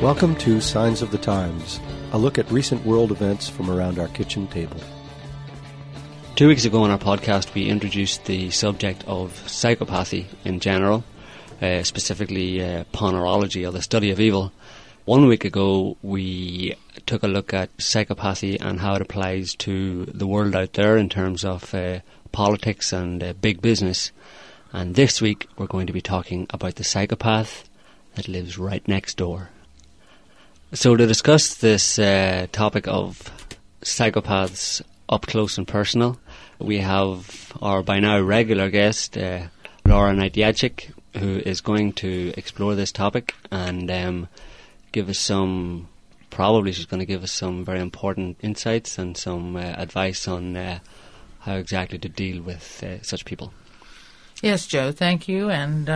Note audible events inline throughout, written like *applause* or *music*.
Welcome to Signs of the Times, a look at recent world events from around our kitchen table. Two weeks ago on our podcast, we introduced the subject of psychopathy in general, uh, specifically uh, ponerology, or the study of evil. One week ago, we took a look at psychopathy and how it applies to the world out there in terms of uh, politics and uh, big business. And this week, we're going to be talking about the psychopath that lives right next door. So, to discuss this uh, topic of psychopaths up close and personal, we have our by now regular guest, uh, Laura Knight who is going to explore this topic and um, give us some. Probably, she's going to give us some very important insights and some uh, advice on uh, how exactly to deal with uh, such people. Yes, Joe, thank you. And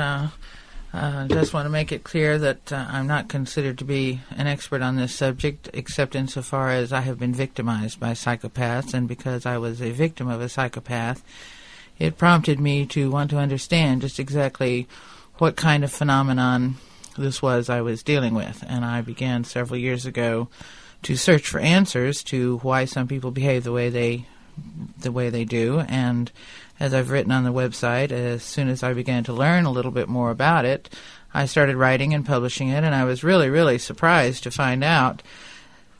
uh, uh, just want to make it clear that uh, I'm not considered to be an expert on this subject, except insofar as I have been victimized by psychopaths, and because I was a victim of a psychopath, it prompted me to want to understand just exactly what kind of phenomenon this was I was dealing with. And I began several years ago to search for answers to why some people behave the way they the way they do, and as I've written on the website, as soon as I began to learn a little bit more about it, I started writing and publishing it, and I was really, really surprised to find out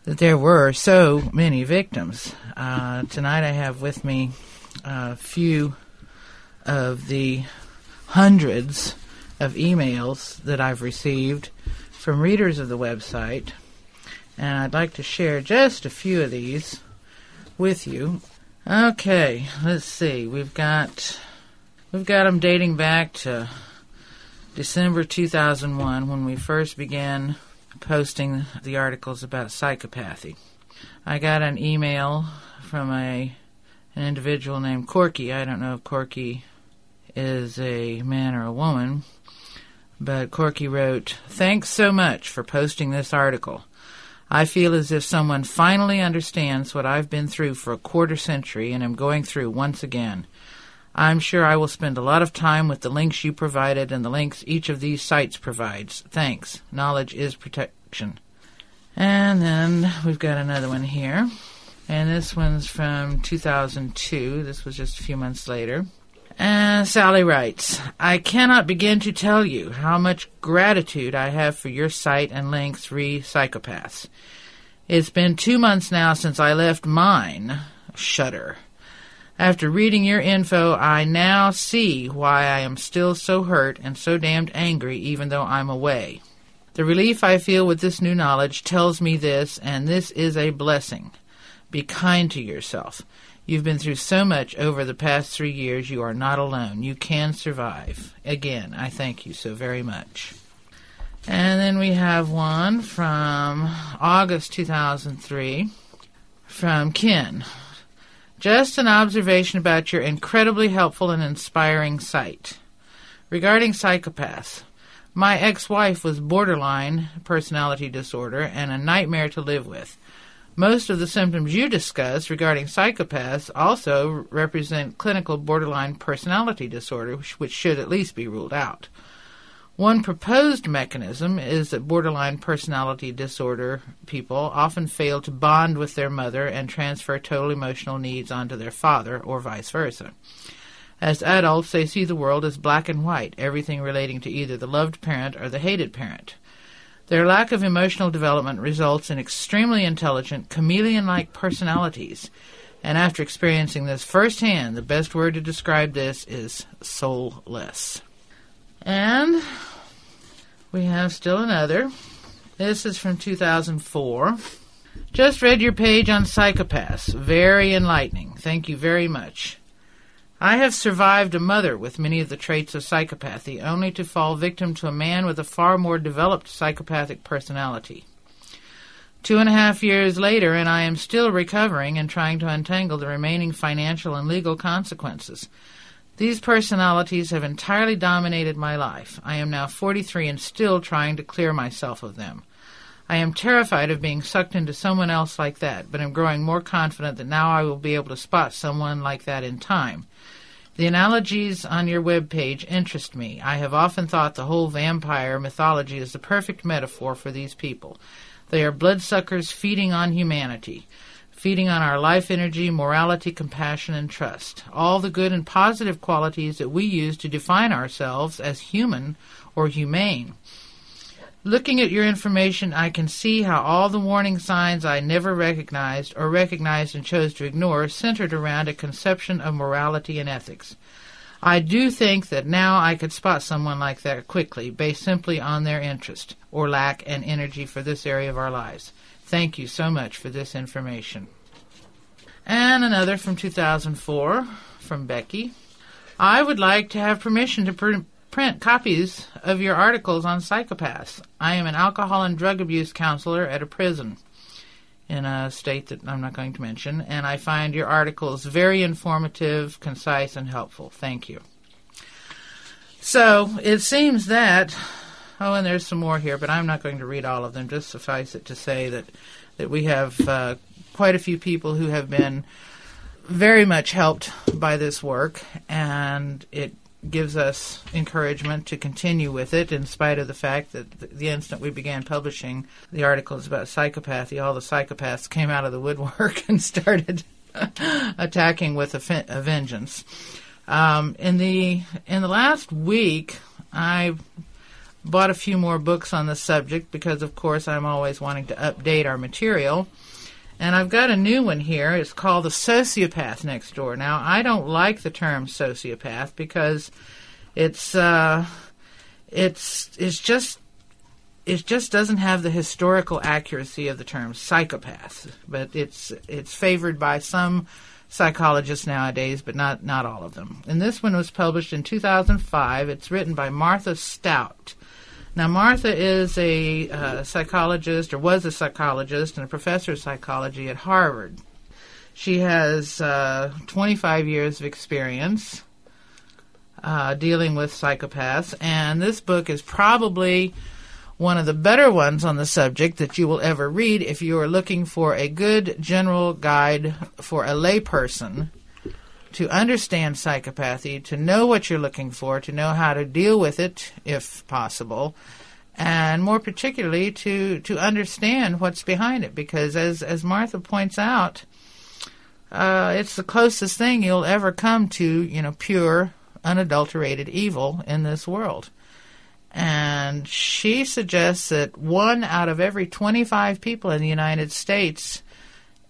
that there were so many victims. Uh, tonight I have with me a few of the hundreds of emails that I've received from readers of the website, and I'd like to share just a few of these with you. Okay, let's see. We've got we've got them dating back to December 2001 when we first began posting the articles about psychopathy. I got an email from a an individual named Corky. I don't know if Corky is a man or a woman, but Corky wrote, "Thanks so much for posting this article. I feel as if someone finally understands what I've been through for a quarter century and am going through once again. I'm sure I will spend a lot of time with the links you provided and the links each of these sites provides. Thanks. Knowledge is protection. And then we've got another one here. And this one's from 2002. This was just a few months later. And Sally writes, I cannot begin to tell you how much gratitude I have for your site and links re psychopaths. It's been two months now since I left mine. Shudder. After reading your info, I now see why I am still so hurt and so damned angry even though I'm away. The relief I feel with this new knowledge tells me this, and this is a blessing. Be kind to yourself. You've been through so much over the past three years. You are not alone. You can survive. Again, I thank you so very much. And then we have one from August 2003 from Ken. Just an observation about your incredibly helpful and inspiring site. Regarding psychopaths, my ex wife was borderline personality disorder and a nightmare to live with. Most of the symptoms you discuss regarding psychopaths also represent clinical borderline personality disorder, which should at least be ruled out. One proposed mechanism is that borderline personality disorder people often fail to bond with their mother and transfer total emotional needs onto their father, or vice versa. As adults, they see the world as black and white, everything relating to either the loved parent or the hated parent. Their lack of emotional development results in extremely intelligent, chameleon like personalities. And after experiencing this firsthand, the best word to describe this is soulless. And we have still another. This is from 2004. Just read your page on psychopaths. Very enlightening. Thank you very much. I have survived a mother with many of the traits of psychopathy, only to fall victim to a man with a far more developed psychopathic personality. Two and a half years later, and I am still recovering and trying to untangle the remaining financial and legal consequences. These personalities have entirely dominated my life. I am now 43 and still trying to clear myself of them. I am terrified of being sucked into someone else like that, but am growing more confident that now I will be able to spot someone like that in time. The analogies on your web page interest me. I have often thought the whole vampire mythology is the perfect metaphor for these people. They are bloodsuckers feeding on humanity, feeding on our life energy, morality, compassion, and trust. All the good and positive qualities that we use to define ourselves as human or humane. Looking at your information, I can see how all the warning signs I never recognized or recognized and chose to ignore centered around a conception of morality and ethics. I do think that now I could spot someone like that quickly, based simply on their interest or lack and energy for this area of our lives. Thank you so much for this information. And another from 2004 from Becky. I would like to have permission to print copies of your articles on psychopaths. I am an alcohol and drug abuse counselor at a prison in a state that I'm not going to mention, and I find your articles very informative, concise, and helpful. Thank you. So it seems that, oh, and there's some more here, but I'm not going to read all of them. Just suffice it to say that that we have uh, quite a few people who have been very much helped by this work, and it gives us encouragement to continue with it in spite of the fact that the instant we began publishing the articles about psychopathy, all the psychopaths came out of the woodwork *laughs* and started *laughs* attacking with a, a vengeance. Um, in the in the last week, I bought a few more books on the subject because, of course, I'm always wanting to update our material. And I've got a new one here. It's called The Sociopath Next Door. Now, I don't like the term sociopath because it's uh, it's it's just it just doesn't have the historical accuracy of the term psychopath. But it's it's favored by some psychologists nowadays, but not not all of them. And this one was published in 2005. It's written by Martha Stout. Now, Martha is a uh, psychologist, or was a psychologist, and a professor of psychology at Harvard. She has uh, 25 years of experience uh, dealing with psychopaths, and this book is probably one of the better ones on the subject that you will ever read if you are looking for a good general guide for a layperson to understand psychopathy, to know what you're looking for, to know how to deal with it if possible, and more particularly to to understand what's behind it. Because as as Martha points out, uh, it's the closest thing you'll ever come to, you know, pure, unadulterated evil in this world. And she suggests that one out of every 25 people in the United States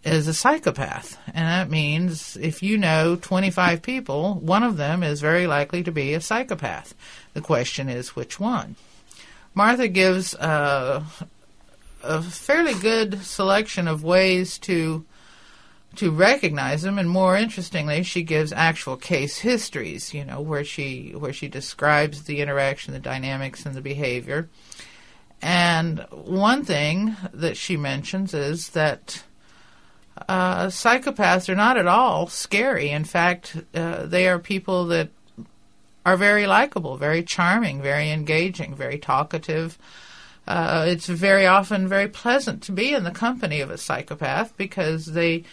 is a psychopath. And that means if you know 25 people, one of them is very likely to be a psychopath. The question is which one? Martha gives uh, a fairly good selection of ways to to recognize them and more interestingly she gives actual case histories you know where she where she describes the interaction the dynamics and the behavior and one thing that she mentions is that uh, psychopaths are not at all scary. In fact, uh, they are people that are very likable, very charming, very engaging, very talkative. Uh, it's very often very pleasant to be in the company of a psychopath because they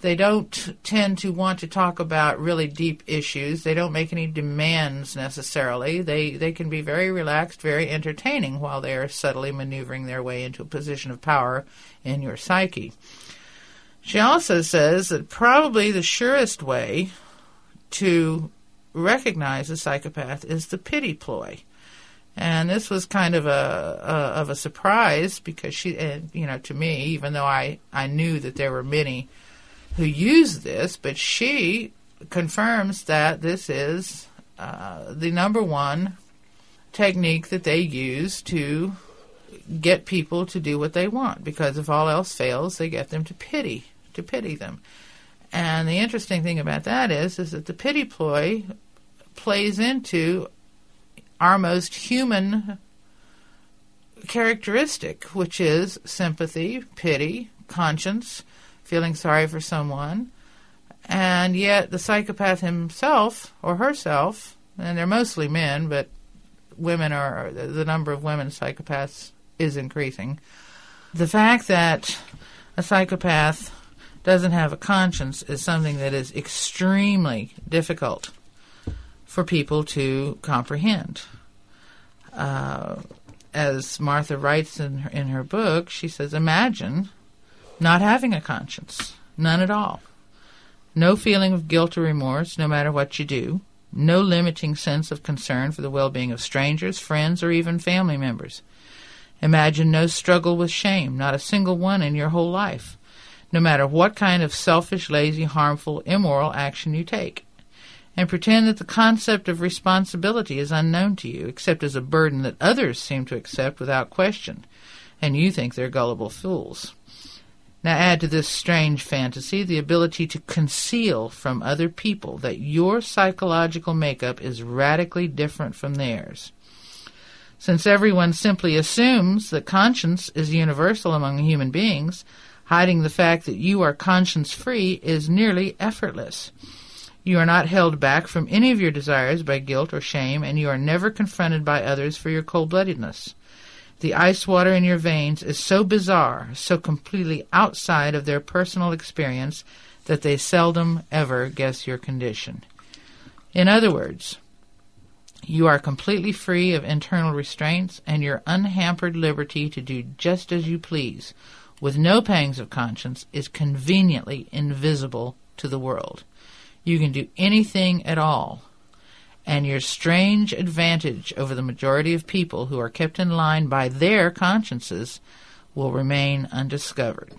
they don't tend to want to talk about really deep issues. They don't make any demands necessarily. They they can be very relaxed, very entertaining while they are subtly maneuvering their way into a position of power in your psyche. She also says that probably the surest way to recognize a psychopath is the pity ploy. And this was kind of a, a of a surprise because she, uh, you know, to me, even though I, I knew that there were many who use this, but she confirms that this is uh, the number one technique that they use to get people to do what they want because if all else fails, they get them to pity to pity them. And the interesting thing about that is is that the pity ploy plays into our most human characteristic, which is sympathy, pity, conscience, feeling sorry for someone. And yet the psychopath himself or herself, and they're mostly men, but women are the number of women psychopaths is increasing. The fact that a psychopath doesn't have a conscience is something that is extremely difficult for people to comprehend. Uh, as Martha writes in her, in her book, she says, Imagine not having a conscience, none at all. No feeling of guilt or remorse, no matter what you do. No limiting sense of concern for the well being of strangers, friends, or even family members. Imagine no struggle with shame, not a single one in your whole life, no matter what kind of selfish, lazy, harmful, immoral action you take and pretend that the concept of responsibility is unknown to you, except as a burden that others seem to accept without question, and you think they're gullible fools. Now add to this strange fantasy the ability to conceal from other people that your psychological makeup is radically different from theirs. Since everyone simply assumes that conscience is universal among human beings, hiding the fact that you are conscience free is nearly effortless. You are not held back from any of your desires by guilt or shame, and you are never confronted by others for your cold bloodedness. The ice water in your veins is so bizarre, so completely outside of their personal experience, that they seldom ever guess your condition. In other words, you are completely free of internal restraints, and your unhampered liberty to do just as you please, with no pangs of conscience, is conveniently invisible to the world. You can do anything at all. And your strange advantage over the majority of people who are kept in line by their consciences will remain undiscovered.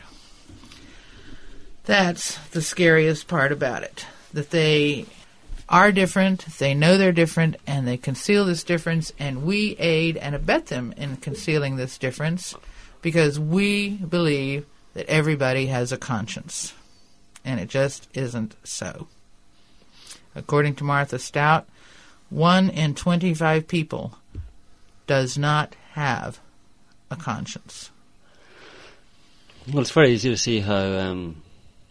That's the scariest part about it. That they are different, they know they're different, and they conceal this difference, and we aid and abet them in concealing this difference because we believe that everybody has a conscience. And it just isn't so. According to Martha Stout, one in 25 people does not have a conscience. Well, it's very easy to see how um,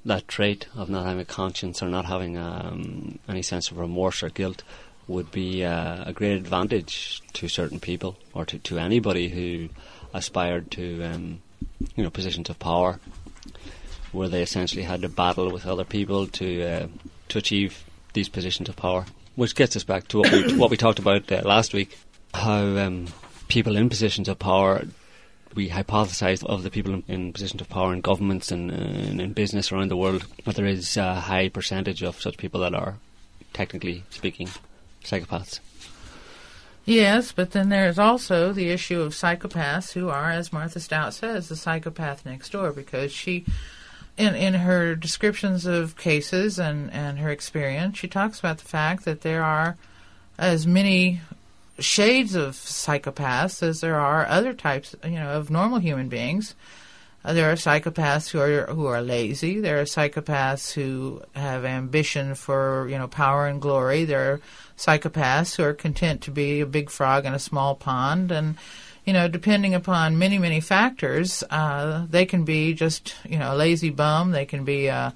that trait of not having a conscience or not having um, any sense of remorse or guilt would be uh, a great advantage to certain people or to, to anybody who aspired to um, you know positions of power where they essentially had to battle with other people to uh, to achieve these positions of power, which gets us back to what we *coughs* what we talked about uh, last week, how um, people in positions of power. We hypothesise of the people in, in, positions of power in governments and uh, in business around the world that there is a high percentage of such people that are, technically speaking, psychopaths. Yes, but then there's also the issue of psychopaths who are, as Martha Stout says, the psychopath next door because she in in her descriptions of cases and and her experience, she talks about the fact that there are as many shades of psychopaths as there are other types, you know, of normal human beings. Uh, there are psychopaths who are who are lazy. There are psychopaths who have ambition for you know power and glory. There are psychopaths who are content to be a big frog in a small pond, and you know, depending upon many, many factors, uh, they can be just, you know, a lazy bum. They can be a,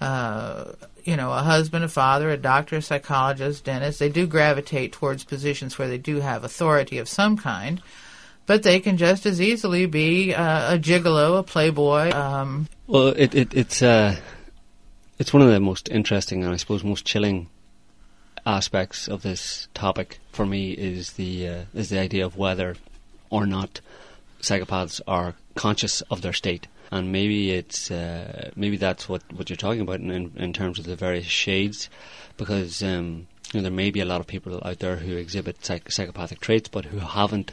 uh, you know, a husband, a father, a doctor, a psychologist, dentist. They do gravitate towards positions where they do have authority of some kind, but they can just as easily be uh, a gigolo, a playboy. Um, well, it, it, it's uh, it's one of the most interesting and I suppose most chilling aspects of this topic for me is the uh, is the idea of whether or not psychopaths are conscious of their state. And maybe it's uh, maybe that's what, what you're talking about in, in terms of the various shades, because um, you know, there may be a lot of people out there who exhibit psych- psychopathic traits, but who haven't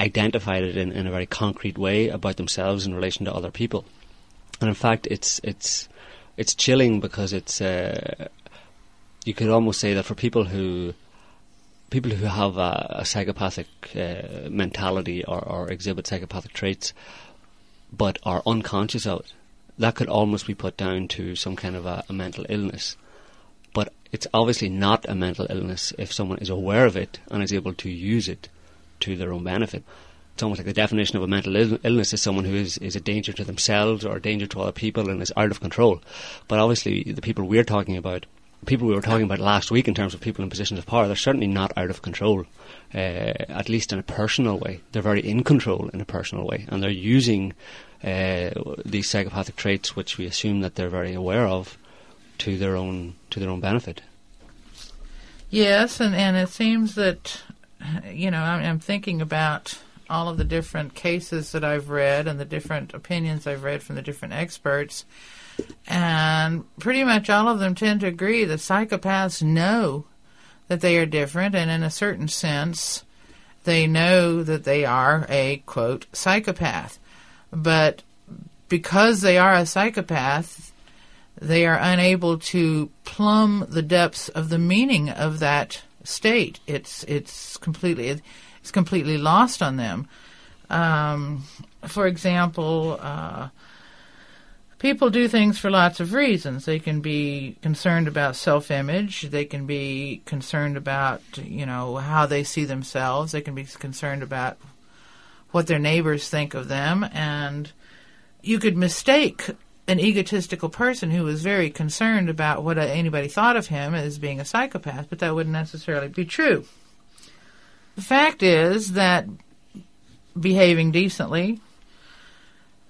identified it in, in a very concrete way about themselves in relation to other people. And in fact, it's it's it's chilling because it's uh, you could almost say that for people who people who have a, a psychopathic uh, mentality or, or, exhibit psychopathic traits, but are unconscious of it, that could almost be put down to some kind of a, a mental illness. But it's obviously not a mental illness if someone is aware of it and is able to use it to their own benefit. It's almost like the definition of a mental Ill- illness is someone who is, is a danger to themselves or a danger to other people and is out of control. But obviously, the people we're talking about people we were talking about last week in terms of people in positions of power, they're certainly not out of control, uh, at least in a personal way. They're very in control in a personal way, and they're using uh, these psychopathic traits, which we assume that they're very aware of, to their own to their own benefit. Yes, and, and it seems that, you know, I'm, I'm thinking about all of the different cases that I've read and the different opinions I've read from the different experts. And pretty much all of them tend to agree that psychopaths know that they are different, and in a certain sense, they know that they are a, quote, psychopath. But because they are a psychopath, they are unable to plumb the depths of the meaning of that state. It's it's completely it's completely lost on them. Um, for example, uh, people do things for lots of reasons. They can be concerned about self-image. They can be concerned about you know how they see themselves. They can be concerned about what their neighbors think of them, and you could mistake an egotistical person who was very concerned about what anybody thought of him as being a psychopath, but that wouldn't necessarily be true. The fact is that behaving decently,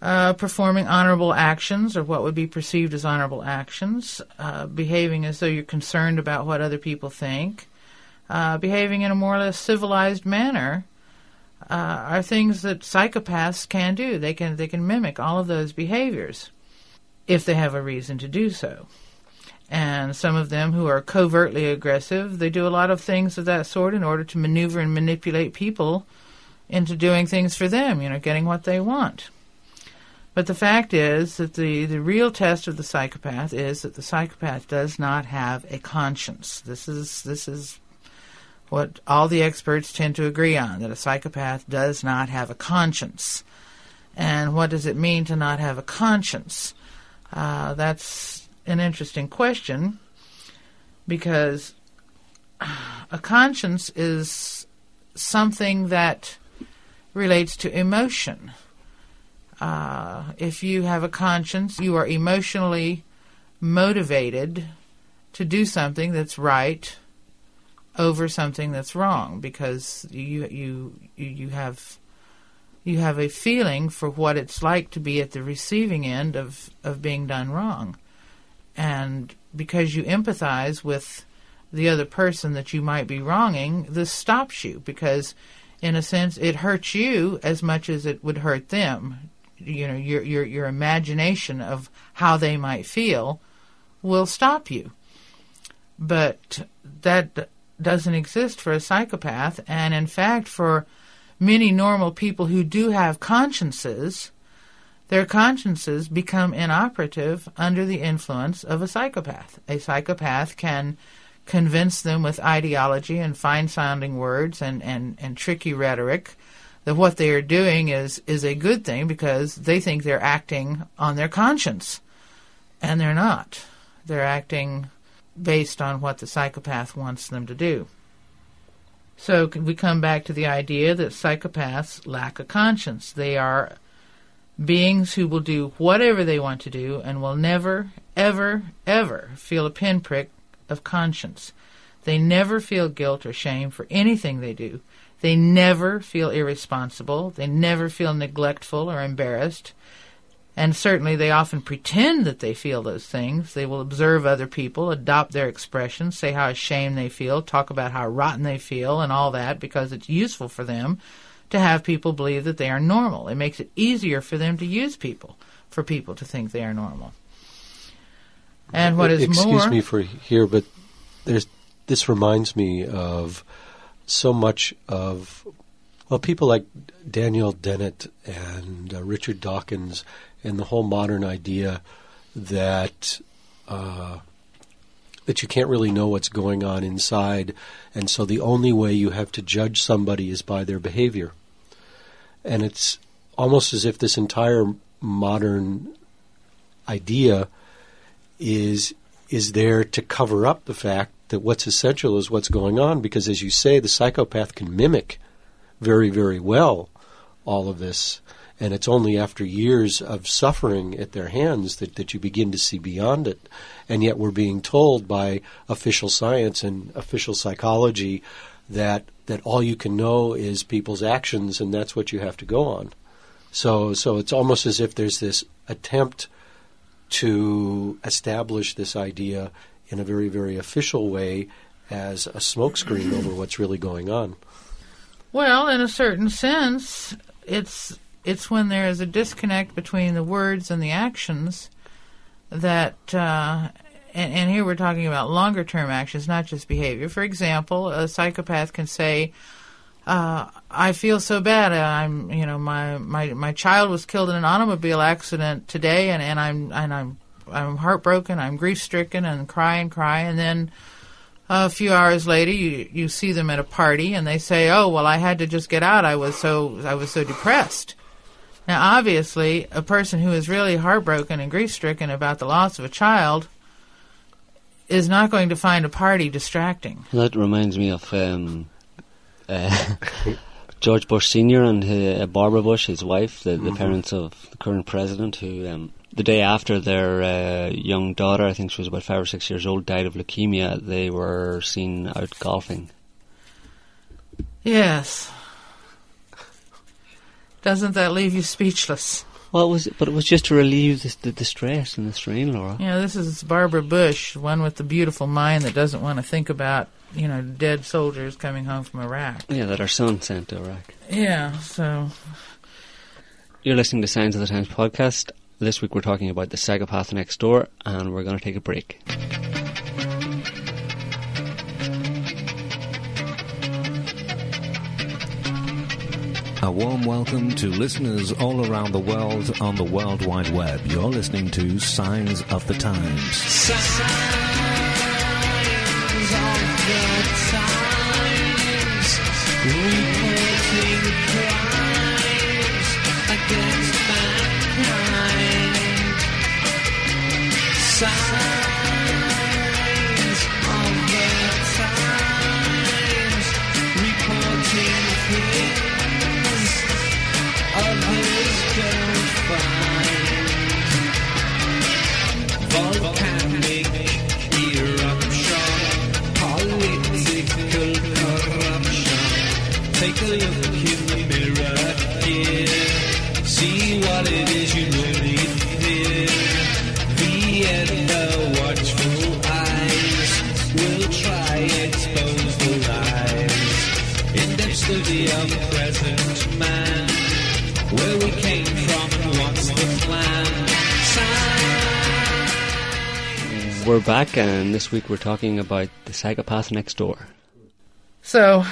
uh, performing honorable actions or what would be perceived as honorable actions, uh, behaving as though you're concerned about what other people think, uh, behaving in a more or less civilized manner uh, are things that psychopaths can do. They can they can mimic all of those behaviors if they have a reason to do so. And some of them who are covertly aggressive, they do a lot of things of that sort in order to maneuver and manipulate people into doing things for them, you know, getting what they want. But the fact is that the, the real test of the psychopath is that the psychopath does not have a conscience. This is this is what all the experts tend to agree on that a psychopath does not have a conscience. And what does it mean to not have a conscience? Uh, that's an interesting question because a conscience is something that relates to emotion. Uh, if you have a conscience, you are emotionally motivated to do something that's right over something that's wrong because you you you have you have a feeling for what it's like to be at the receiving end of, of being done wrong. And because you empathize with the other person that you might be wronging, this stops you because, in a sense, it hurts you as much as it would hurt them. You know, your your your imagination of how they might feel will stop you. But that doesn't exist for a psychopath, and in fact, for many normal people who do have consciences, their consciences become inoperative under the influence of a psychopath. A psychopath can convince them with ideology and fine sounding words and, and, and tricky rhetoric that what they are doing is, is a good thing because they think they're acting on their conscience. And they're not. They're acting based on what the psychopath wants them to do. So we come back to the idea that psychopaths lack a conscience. They are beings who will do whatever they want to do and will never, ever, ever feel a pinprick of conscience. They never feel guilt or shame for anything they do. They never feel irresponsible. They never feel neglectful or embarrassed. And certainly they often pretend that they feel those things. They will observe other people, adopt their expressions, say how ashamed they feel, talk about how rotten they feel, and all that because it's useful for them to have people believe that they are normal. It makes it easier for them to use people, for people to think they are normal. And what is Excuse more. Excuse me for here, but there's, this reminds me of so much of well, people like Daniel Dennett and uh, Richard Dawkins and the whole modern idea that uh, that you can't really know what's going on inside, and so the only way you have to judge somebody is by their behavior. And it's almost as if this entire modern idea is is there to cover up the fact that what's essential is what's going on because as you say the psychopath can mimic very very well all of this and it's only after years of suffering at their hands that, that you begin to see beyond it. And yet we're being told by official science and official psychology that that all you can know is people's actions and that's what you have to go on. So so it's almost as if there's this attempt to establish this idea in a very, very official way as a smokescreen over *clears throat* what's really going on. Well, in a certain sense, it's it's when there is a disconnect between the words and the actions that, uh, and, and here we're talking about longer term actions, not just behavior. For example, a psychopath can say, uh, I feel so bad. I'm, you know, my, my, my child was killed in an automobile accident today and, and I'm, and I'm, I'm heartbroken. I'm grief stricken and cry and cry. And then a few hours later, you, you see them at a party and they say, oh, well, I had to just get out. I was so, I was so depressed. Now, obviously, a person who is really heartbroken and grief stricken about the loss of a child is not going to find a party distracting. That reminds me of um, uh, George Bush Sr. and uh, Barbara Bush, his wife, the, the mm-hmm. parents of the current president, who um, the day after their uh, young daughter, I think she was about five or six years old, died of leukemia, they were seen out golfing. Yes. Doesn't that leave you speechless? Well, it was, but it was just to relieve the, the distress and the strain, Laura. Yeah, this is Barbara Bush, one with the beautiful mind that doesn't want to think about, you know, dead soldiers coming home from Iraq. Yeah, that our son sent to Iraq. Yeah, so. You're listening to Signs of the Times podcast. This week we're talking about the psychopath next door, and we're going to take a break. A warm welcome to listeners all around the world on the World Wide Web. You're listening to Signs of the Times. Back, and this week we're talking about the psychopath next door. So,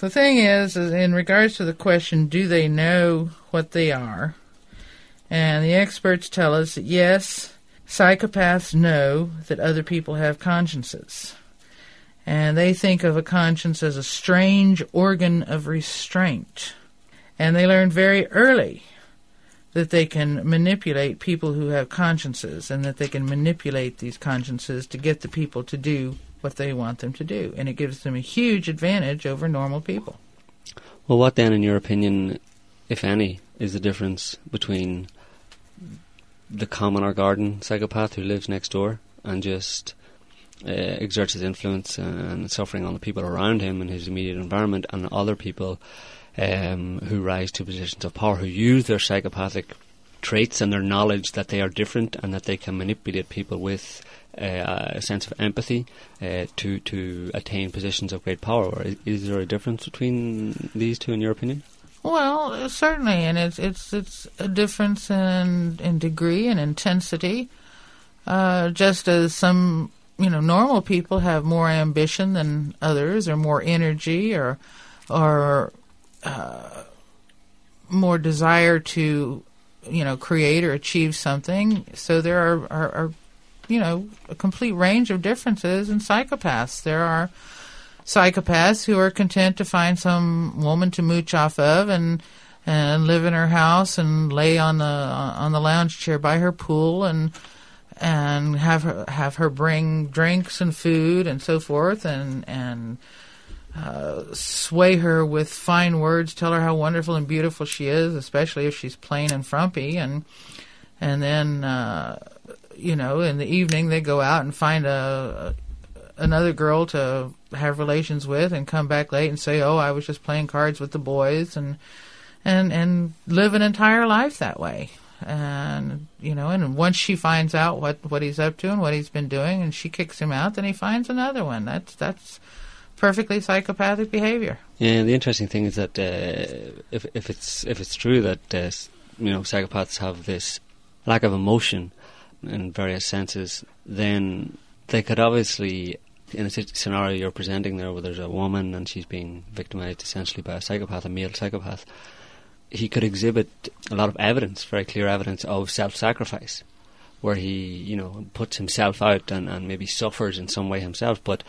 the thing is, is, in regards to the question, do they know what they are? And the experts tell us that yes, psychopaths know that other people have consciences. And they think of a conscience as a strange organ of restraint. And they learn very early that they can manipulate people who have consciences and that they can manipulate these consciences to get the people to do what they want them to do. And it gives them a huge advantage over normal people. Well, what then, in your opinion, if any, is the difference between the common or garden psychopath who lives next door and just uh, exerts his influence and suffering on the people around him and his immediate environment and other people um, who rise to positions of power, who use their psychopathic traits and their knowledge that they are different and that they can manipulate people with uh, a sense of empathy uh, to to attain positions of great power. Is, is, there a difference between these two, in your opinion? Well, certainly, and it's it's it's a difference in in degree and intensity. Uh, just as some you know normal people have more ambition than others, or more energy, or or uh, more desire to, you know, create or achieve something. So there are, are, are, you know, a complete range of differences in psychopaths. There are psychopaths who are content to find some woman to mooch off of and and live in her house and lay on the on the lounge chair by her pool and and have her have her bring drinks and food and so forth and and uh, sway her with fine words, tell her how wonderful and beautiful she is, especially if she's plain and frumpy, and and then uh, you know in the evening they go out and find a, another girl to have relations with, and come back late and say, "Oh, I was just playing cards with the boys," and and and live an entire life that way. and you know, and once she finds out what what he's up to and what he's been doing, and she kicks him out, then he finds another one. That's that's perfectly psychopathic behavior. Yeah, the interesting thing is that uh, if if it's if it's true that uh, you know psychopaths have this lack of emotion in various senses, then they could obviously, in a scenario you're presenting there, where there's a woman and she's being victimized essentially by a psychopath, a male psychopath, he could exhibit a lot of evidence, very clear evidence of self-sacrifice. Where he, you know, puts himself out and, and maybe suffers in some way himself, but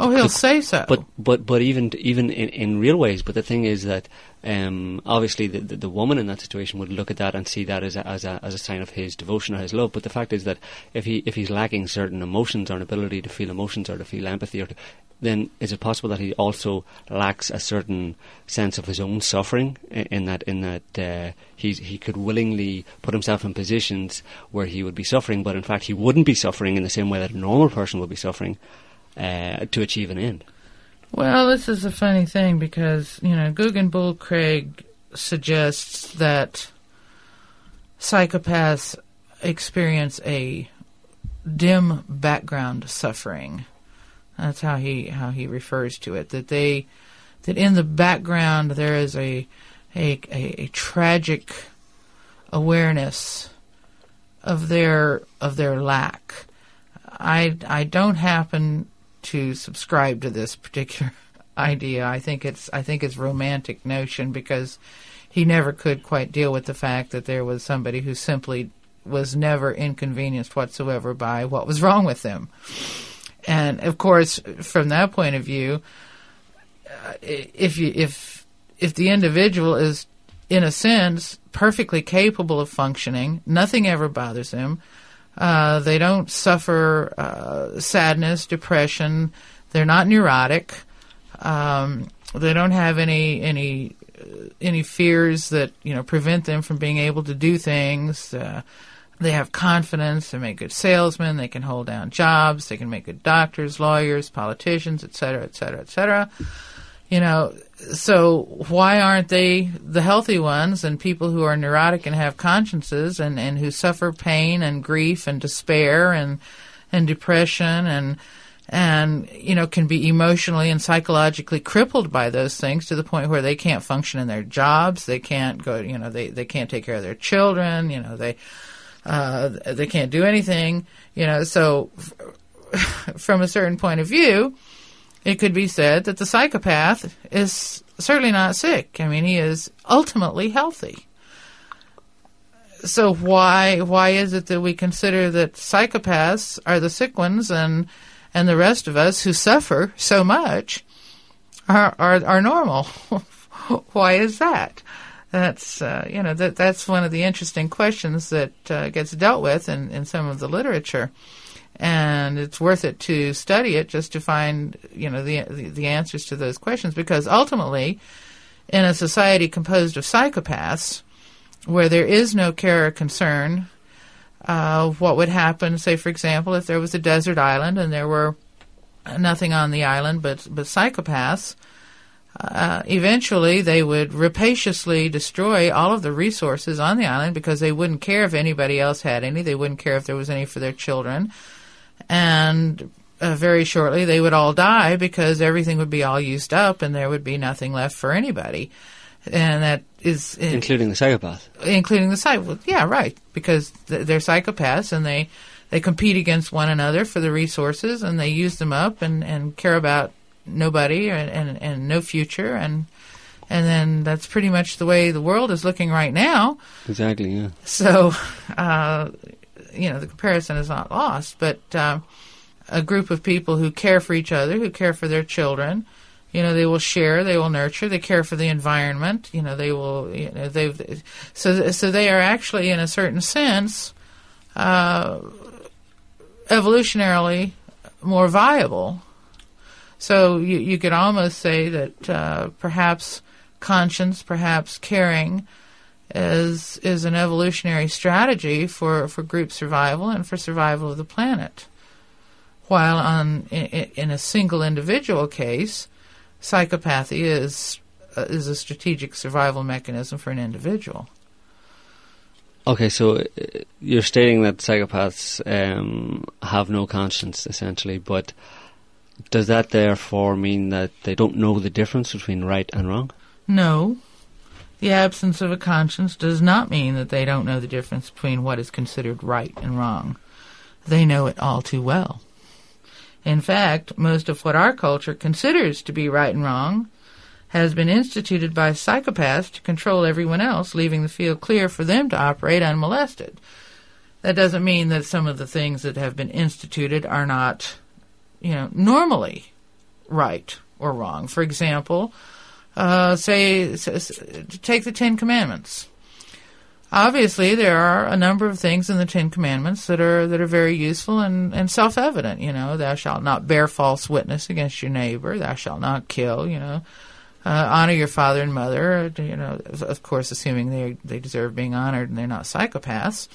Oh, he'll say so. but but but even even in, in real ways. But the thing is that um, obviously the, the the woman in that situation would look at that and see that as a, as a as a sign of his devotion or his love. But the fact is that if he if he's lacking certain emotions or an ability to feel emotions or to feel empathy, or to, then is it possible that he also lacks a certain sense of his own suffering in, in that in that uh, he he could willingly put himself in positions where he would be suffering, but in fact he wouldn't be suffering in the same way that a normal person would be suffering uh, to achieve an end. Well, this is a funny thing because, you know, Guggenbühl-Craig suggests that psychopaths experience a dim background suffering. That's how he how he refers to it. That they that in the background there is a a, a, a tragic awareness of their of their lack. I I don't happen to subscribe to this particular *laughs* idea. I think it's I think it's romantic notion because he never could quite deal with the fact that there was somebody who simply was never inconvenienced whatsoever by what was wrong with them. And of course, from that point of view, uh, if you if if the individual is in a sense perfectly capable of functioning, nothing ever bothers them. Uh, they don't suffer uh, sadness, depression. They're not neurotic. Um, they don't have any any uh, any fears that you know prevent them from being able to do things. Uh, they have confidence. They make good salesmen. They can hold down jobs. They can make good doctors, lawyers, politicians, etc., etc., et cetera, et cetera. You know, so why aren't they the healthy ones and people who are neurotic and have consciences and, and who suffer pain and grief and despair and and depression and and you know can be emotionally and psychologically crippled by those things to the point where they can't function in their jobs they can't go you know they they can't take care of their children you know they uh, they can't do anything you know. So *laughs* from a certain point of view it could be said that the psychopath is certainly not sick. I mean, he is ultimately healthy. So why why is it that we consider that psychopaths are the sick ones and and the rest of us who suffer so much are are, are normal? *laughs* why is that? That's uh, you know that that's one of the interesting questions that uh, gets dealt with in, in some of the literature and it's worth it to study it just to find you know the, the answers to those questions. Because ultimately in a society composed of psychopaths where there is no care or concern uh, what would happen say for example if there was a desert island and there were nothing on the island but but psychopaths uh, eventually they would rapaciously destroy all of the resources on the island because they wouldn't care if anybody else had any. They wouldn't care if there was any for their children and uh, very shortly they would all die because everything would be all used up and there would be nothing left for anybody. And that is uh, including the psychopath. including the psych. Well, yeah, right, because th- they're psychopaths and they they compete against one another for the resources and they use them up and and care about nobody and and, and no future and and then that's pretty much the way the world is looking right now. Exactly. Yeah. So, uh, you know, the comparison is not lost, but uh, a group of people who care for each other, who care for their children, you know, they will share, they will nurture, they care for the environment, you know, they will, you know, they've, so, so they are actually, in a certain sense, uh, evolutionarily more viable. So you, you could almost say that uh, perhaps conscience, perhaps caring, is is an evolutionary strategy for, for group survival and for survival of the planet. While on in, in a single individual case, psychopathy is uh, is a strategic survival mechanism for an individual. Okay, so uh, you're stating that psychopaths um, have no conscience, essentially, but does that therefore mean that they don't know the difference between right and wrong? No. The absence of a conscience does not mean that they don't know the difference between what is considered right and wrong. They know it all too well. In fact, most of what our culture considers to be right and wrong has been instituted by psychopaths to control everyone else, leaving the field clear for them to operate unmolested. That doesn't mean that some of the things that have been instituted are not, you know, normally right or wrong. For example, uh, say, take the Ten Commandments. Obviously, there are a number of things in the Ten Commandments that are that are very useful and, and self evident. You know, thou shalt not bear false witness against your neighbor. Thou shalt not kill. You know, uh, honor your father and mother. uh, You know, of course, assuming they they deserve being honored and they're not psychopaths.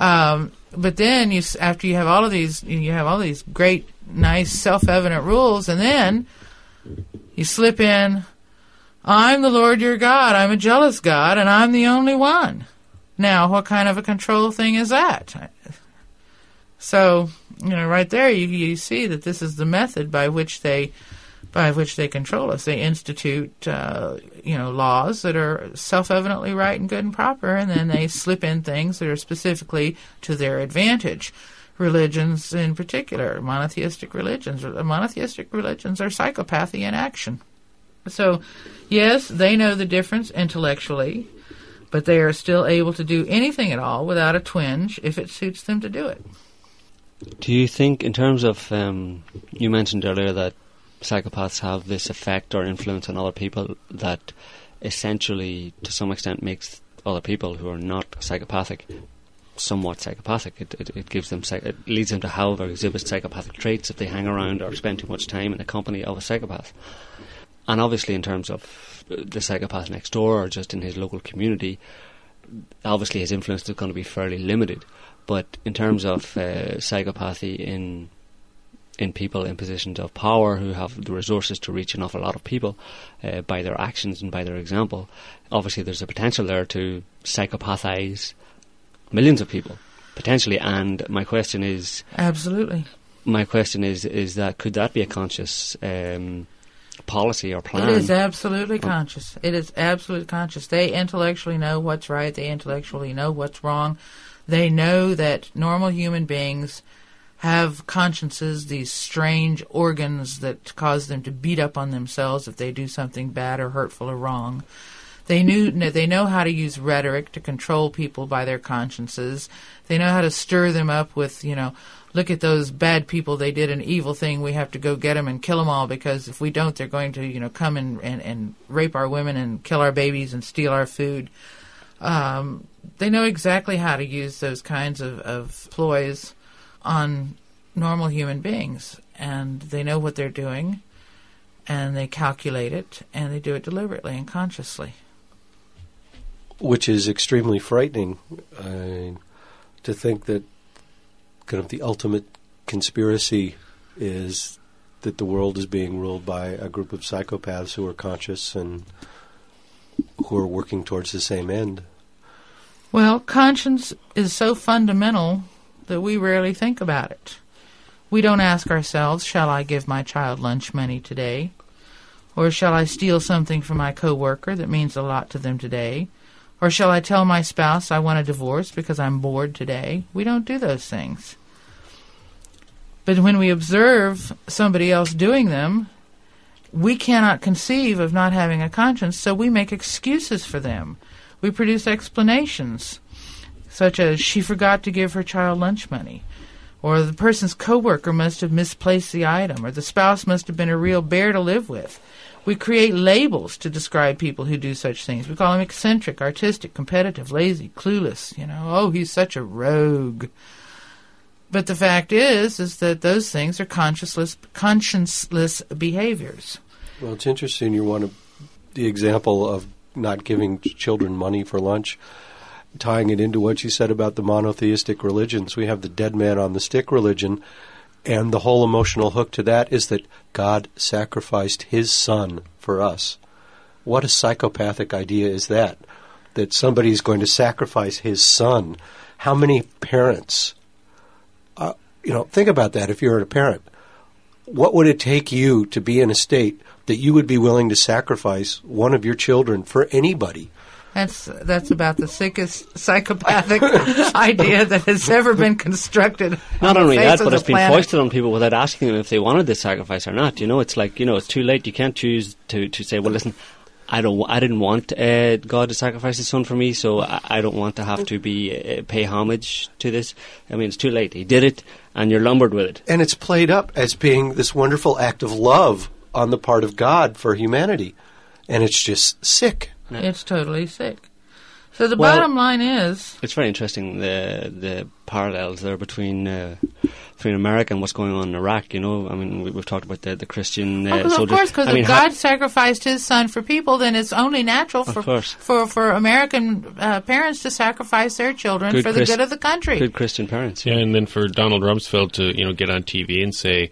Um, but then you, after you have all of these, you have all these great, nice, self-evident rules, and then you slip in, "I'm the Lord your God. I'm a jealous God, and I'm the only one." Now, what kind of a control thing is that? So, you know, right there, you you see that this is the method by which they by which they control us. They institute, uh, you know, laws that are self-evidently right and good and proper, and then they slip in things that are specifically to their advantage. Religions, in particular, monotheistic religions, monotheistic religions are psychopathy in action. So, yes, they know the difference intellectually, but they are still able to do anything at all without a twinge if it suits them to do it. Do you think, in terms of, um, you mentioned earlier that psychopaths have this effect or influence on other people that essentially, to some extent, makes other people who are not psychopathic somewhat psychopathic. It, it, it gives them, it leads them to have or exhibit psychopathic traits if they hang around or spend too much time in the company of a psychopath. And obviously, in terms of the psychopath next door or just in his local community, obviously his influence is going to be fairly limited. But in terms of uh, psychopathy in in people in positions of power who have the resources to reach an awful lot of people uh, by their actions and by their example, obviously there's a potential there to psychopathize millions of people potentially. And my question is, Absolutely. my question is, is that could that be a conscious um, policy or plan? It is absolutely conscious. It is absolutely conscious. They intellectually know what's right. They intellectually know what's wrong. They know that normal human beings have consciences, these strange organs that cause them to beat up on themselves if they do something bad or hurtful or wrong. They knew they know how to use rhetoric to control people by their consciences. They know how to stir them up with, you know, look at those bad people. They did an evil thing. We have to go get them and kill them all because if we don't, they're going to, you know, come and, and, and rape our women and kill our babies and steal our food. Um, they know exactly how to use those kinds of, of ploys on normal human beings, and they know what they're doing, and they calculate it, and they do it deliberately and consciously. which is extremely frightening uh, to think that kind of the ultimate conspiracy is that the world is being ruled by a group of psychopaths who are conscious and who are working towards the same end. Well, conscience is so fundamental that we rarely think about it. We don't ask ourselves, shall I give my child lunch money today? Or shall I steal something from my coworker that means a lot to them today? Or shall I tell my spouse I want a divorce because I'm bored today? We don't do those things. But when we observe somebody else doing them, we cannot conceive of not having a conscience, so we make excuses for them. We produce explanations, such as she forgot to give her child lunch money, or the person's coworker must have misplaced the item, or the spouse must have been a real bear to live with. We create labels to describe people who do such things. We call them eccentric, artistic, competitive, lazy, clueless. You know, oh, he's such a rogue. But the fact is, is that those things are conscienceless, conscienceless behaviors. Well, it's interesting. You want to, the example of not giving children money for lunch, tying it into what you said about the monotheistic religions. We have the dead man on the stick religion, and the whole emotional hook to that is that God sacrificed his son for us. What a psychopathic idea is that? that somebody's going to sacrifice his son, how many parents, uh, you know, think about that if you're a parent. What would it take you to be in a state that you would be willing to sacrifice one of your children for anybody? That's that's about the sickest psychopathic *laughs* idea that has ever been constructed. Not on the only face that, of but the it's been planet. foisted on people without asking them if they wanted this sacrifice or not. You know, it's like you know, it's too late. You can't choose to, to say, well, listen, I don't, I didn't want uh, God to sacrifice His Son for me, so I, I don't want to have to be uh, pay homage to this. I mean, it's too late. He did it, and you're lumbered with it. And it's played up as being this wonderful act of love on the part of God for humanity. And it's just sick. It's totally sick. So the Well- bottom line is, It's very interesting the the parallels there between uh, between America and what's going on in Iraq. You know, I mean, we, we've talked about the the Christian uh, Oh, 'cause of soldiers. course, because I mean, if ha- God sacrificed His Son for people, then it's only natural for for for American uh, parents to sacrifice their children Good for the good of the country. good Christian parents. Yeah, and then for Donald Rumsfeld to you know get on TV and say,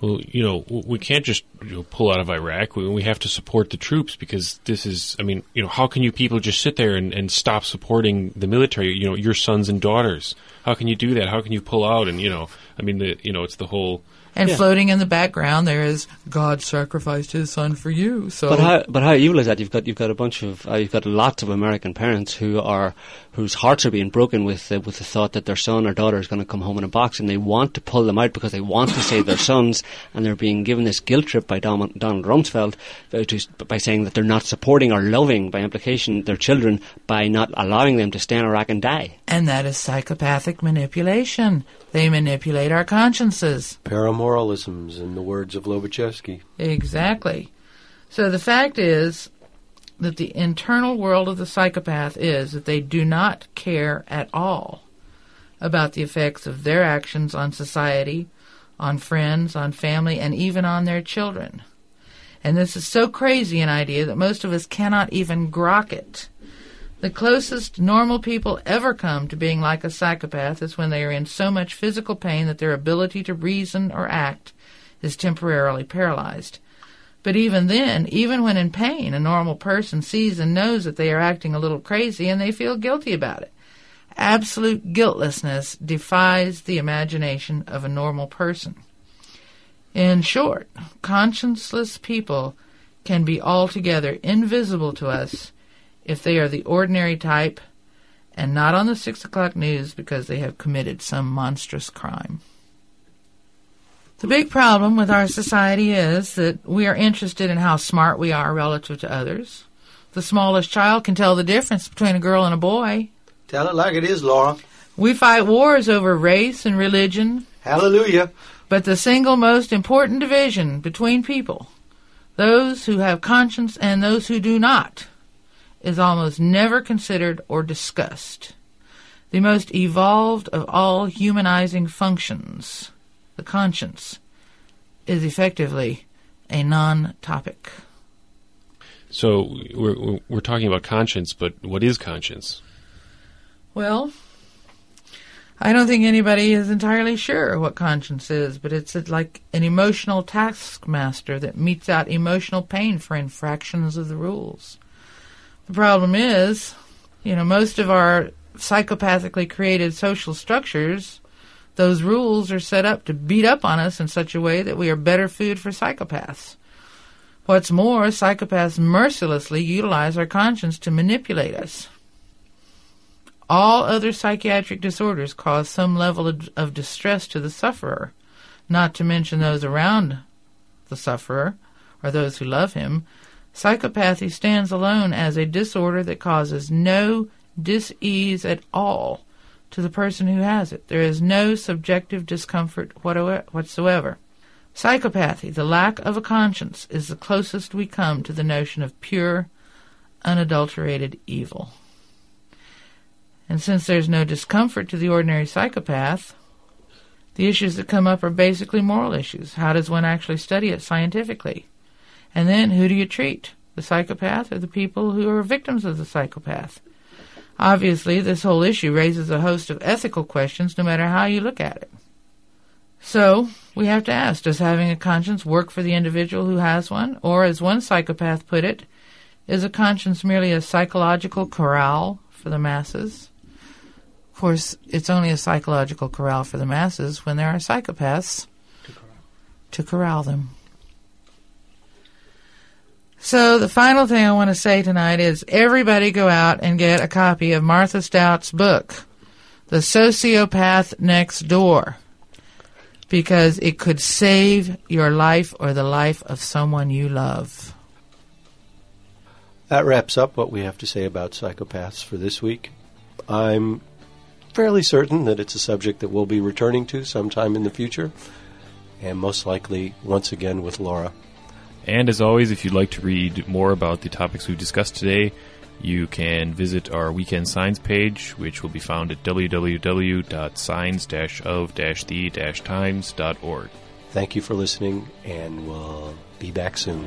well, you know, we can't just you know, pull out of Iraq. We, we have to support the troops because this is. I mean, you know, how can you people just sit there and, and stop supporting the military? You know, your sons and daughters. How can you do that? How can you pull out? And you know, I mean, the you know, it's the whole. And Yeah. floating in the background, there is God sacrificed His Son for you. So But how but how evil is that? You've got you've got a bunch of uh, you've got lots of American parents who are whose hearts are being broken with uh, with the thought that their son or daughter is going to come home in a box, and they want to pull them out because they want to save their sons, and they're being given this guilt trip by Donald Rumsfeld uh, to, by saying that they're not supporting or loving by implication their children by not allowing them to stay in Iraq and die. and that is psychopathic manipulation. They manipulate our consciences. Paramoralisms, in the words of Lobaczewski. Exactly. So the fact is that the internal world of the psychopath is that they do not care at all about the effects of their actions on society, on friends, on family, and even on their children. And this is so crazy an idea that most of us cannot even grok it. The closest normal people ever come to being like a psychopath is when they are in so much physical pain that their ability to reason or act is temporarily paralyzed. But even then, even when in pain, a normal person sees and knows that they are acting a little crazy and they feel guilty about it. Absolute guiltlessness defies the imagination of a normal person. In short, conscienceless people can be altogether invisible to us if they are the ordinary type and not on the six o'clock news because they have committed some monstrous crime. The big problem with our society is that we are interested in how smart we are relative to others. The smallest child can tell the difference between a girl and a boy. Tell it like it is, Laura. We fight wars over race and religion, Hallelujah. but the single most important division between people, those who have conscience and those who do not, is almost never considered or discussed. The most evolved of all humanizing functions, the conscience, is effectively a non topic. So we're we're- we're talking about conscience, but what is conscience? Well, I don't think anybody is entirely sure what conscience is, but it's like an emotional taskmaster that metes out emotional pain for infractions of the rules. The problem is, you know, most of our psychopathically created social structures, those rules are set up to beat up on us in such a way that we are better food for psychopaths. What's more, psychopaths mercilessly utilize our conscience to manipulate us. All other psychiatric disorders cause some level of, of distress to the sufferer, not to mention those around the sufferer or those who love him. Psychopathy stands alone as a disorder that causes no dis-ease at all to the person who has it. There is no subjective discomfort whatsoever. Psychopathy, the lack of a conscience, is the closest we come to the notion of pure, unadulterated evil. And since there's no discomfort to the ordinary psychopath, the issues that come up are basically moral issues. How does one actually study it scientifically? And then who do you treat? The psychopath or the people who are victims of the psychopath? Obviously, this whole issue raises a host of ethical questions no matter how you look at it. So, we have to ask does having a conscience work for the individual who has one? Or, as one psychopath put it, Is a conscience merely a psychological corral for the masses? Of course, it's only a psychological corral for the masses when there are psychopaths to corral them. So the final thing I want to say tonight is everybody go out and get a copy of Martha Stout's book, The Sociopath Next Door, because it could save your life or the life of someone you love. That wraps up what we have to say about psychopaths for this week. I'm fairly certain that it's a subject that we'll be returning to sometime in the future, and most likely once again with Laura. And as always, if you'd like to read more about the topics we've discussed today, you can visit our weekend signs page, which will be found at www.signs-of-the-times.org. Thank you for listening, and we'll be back soon.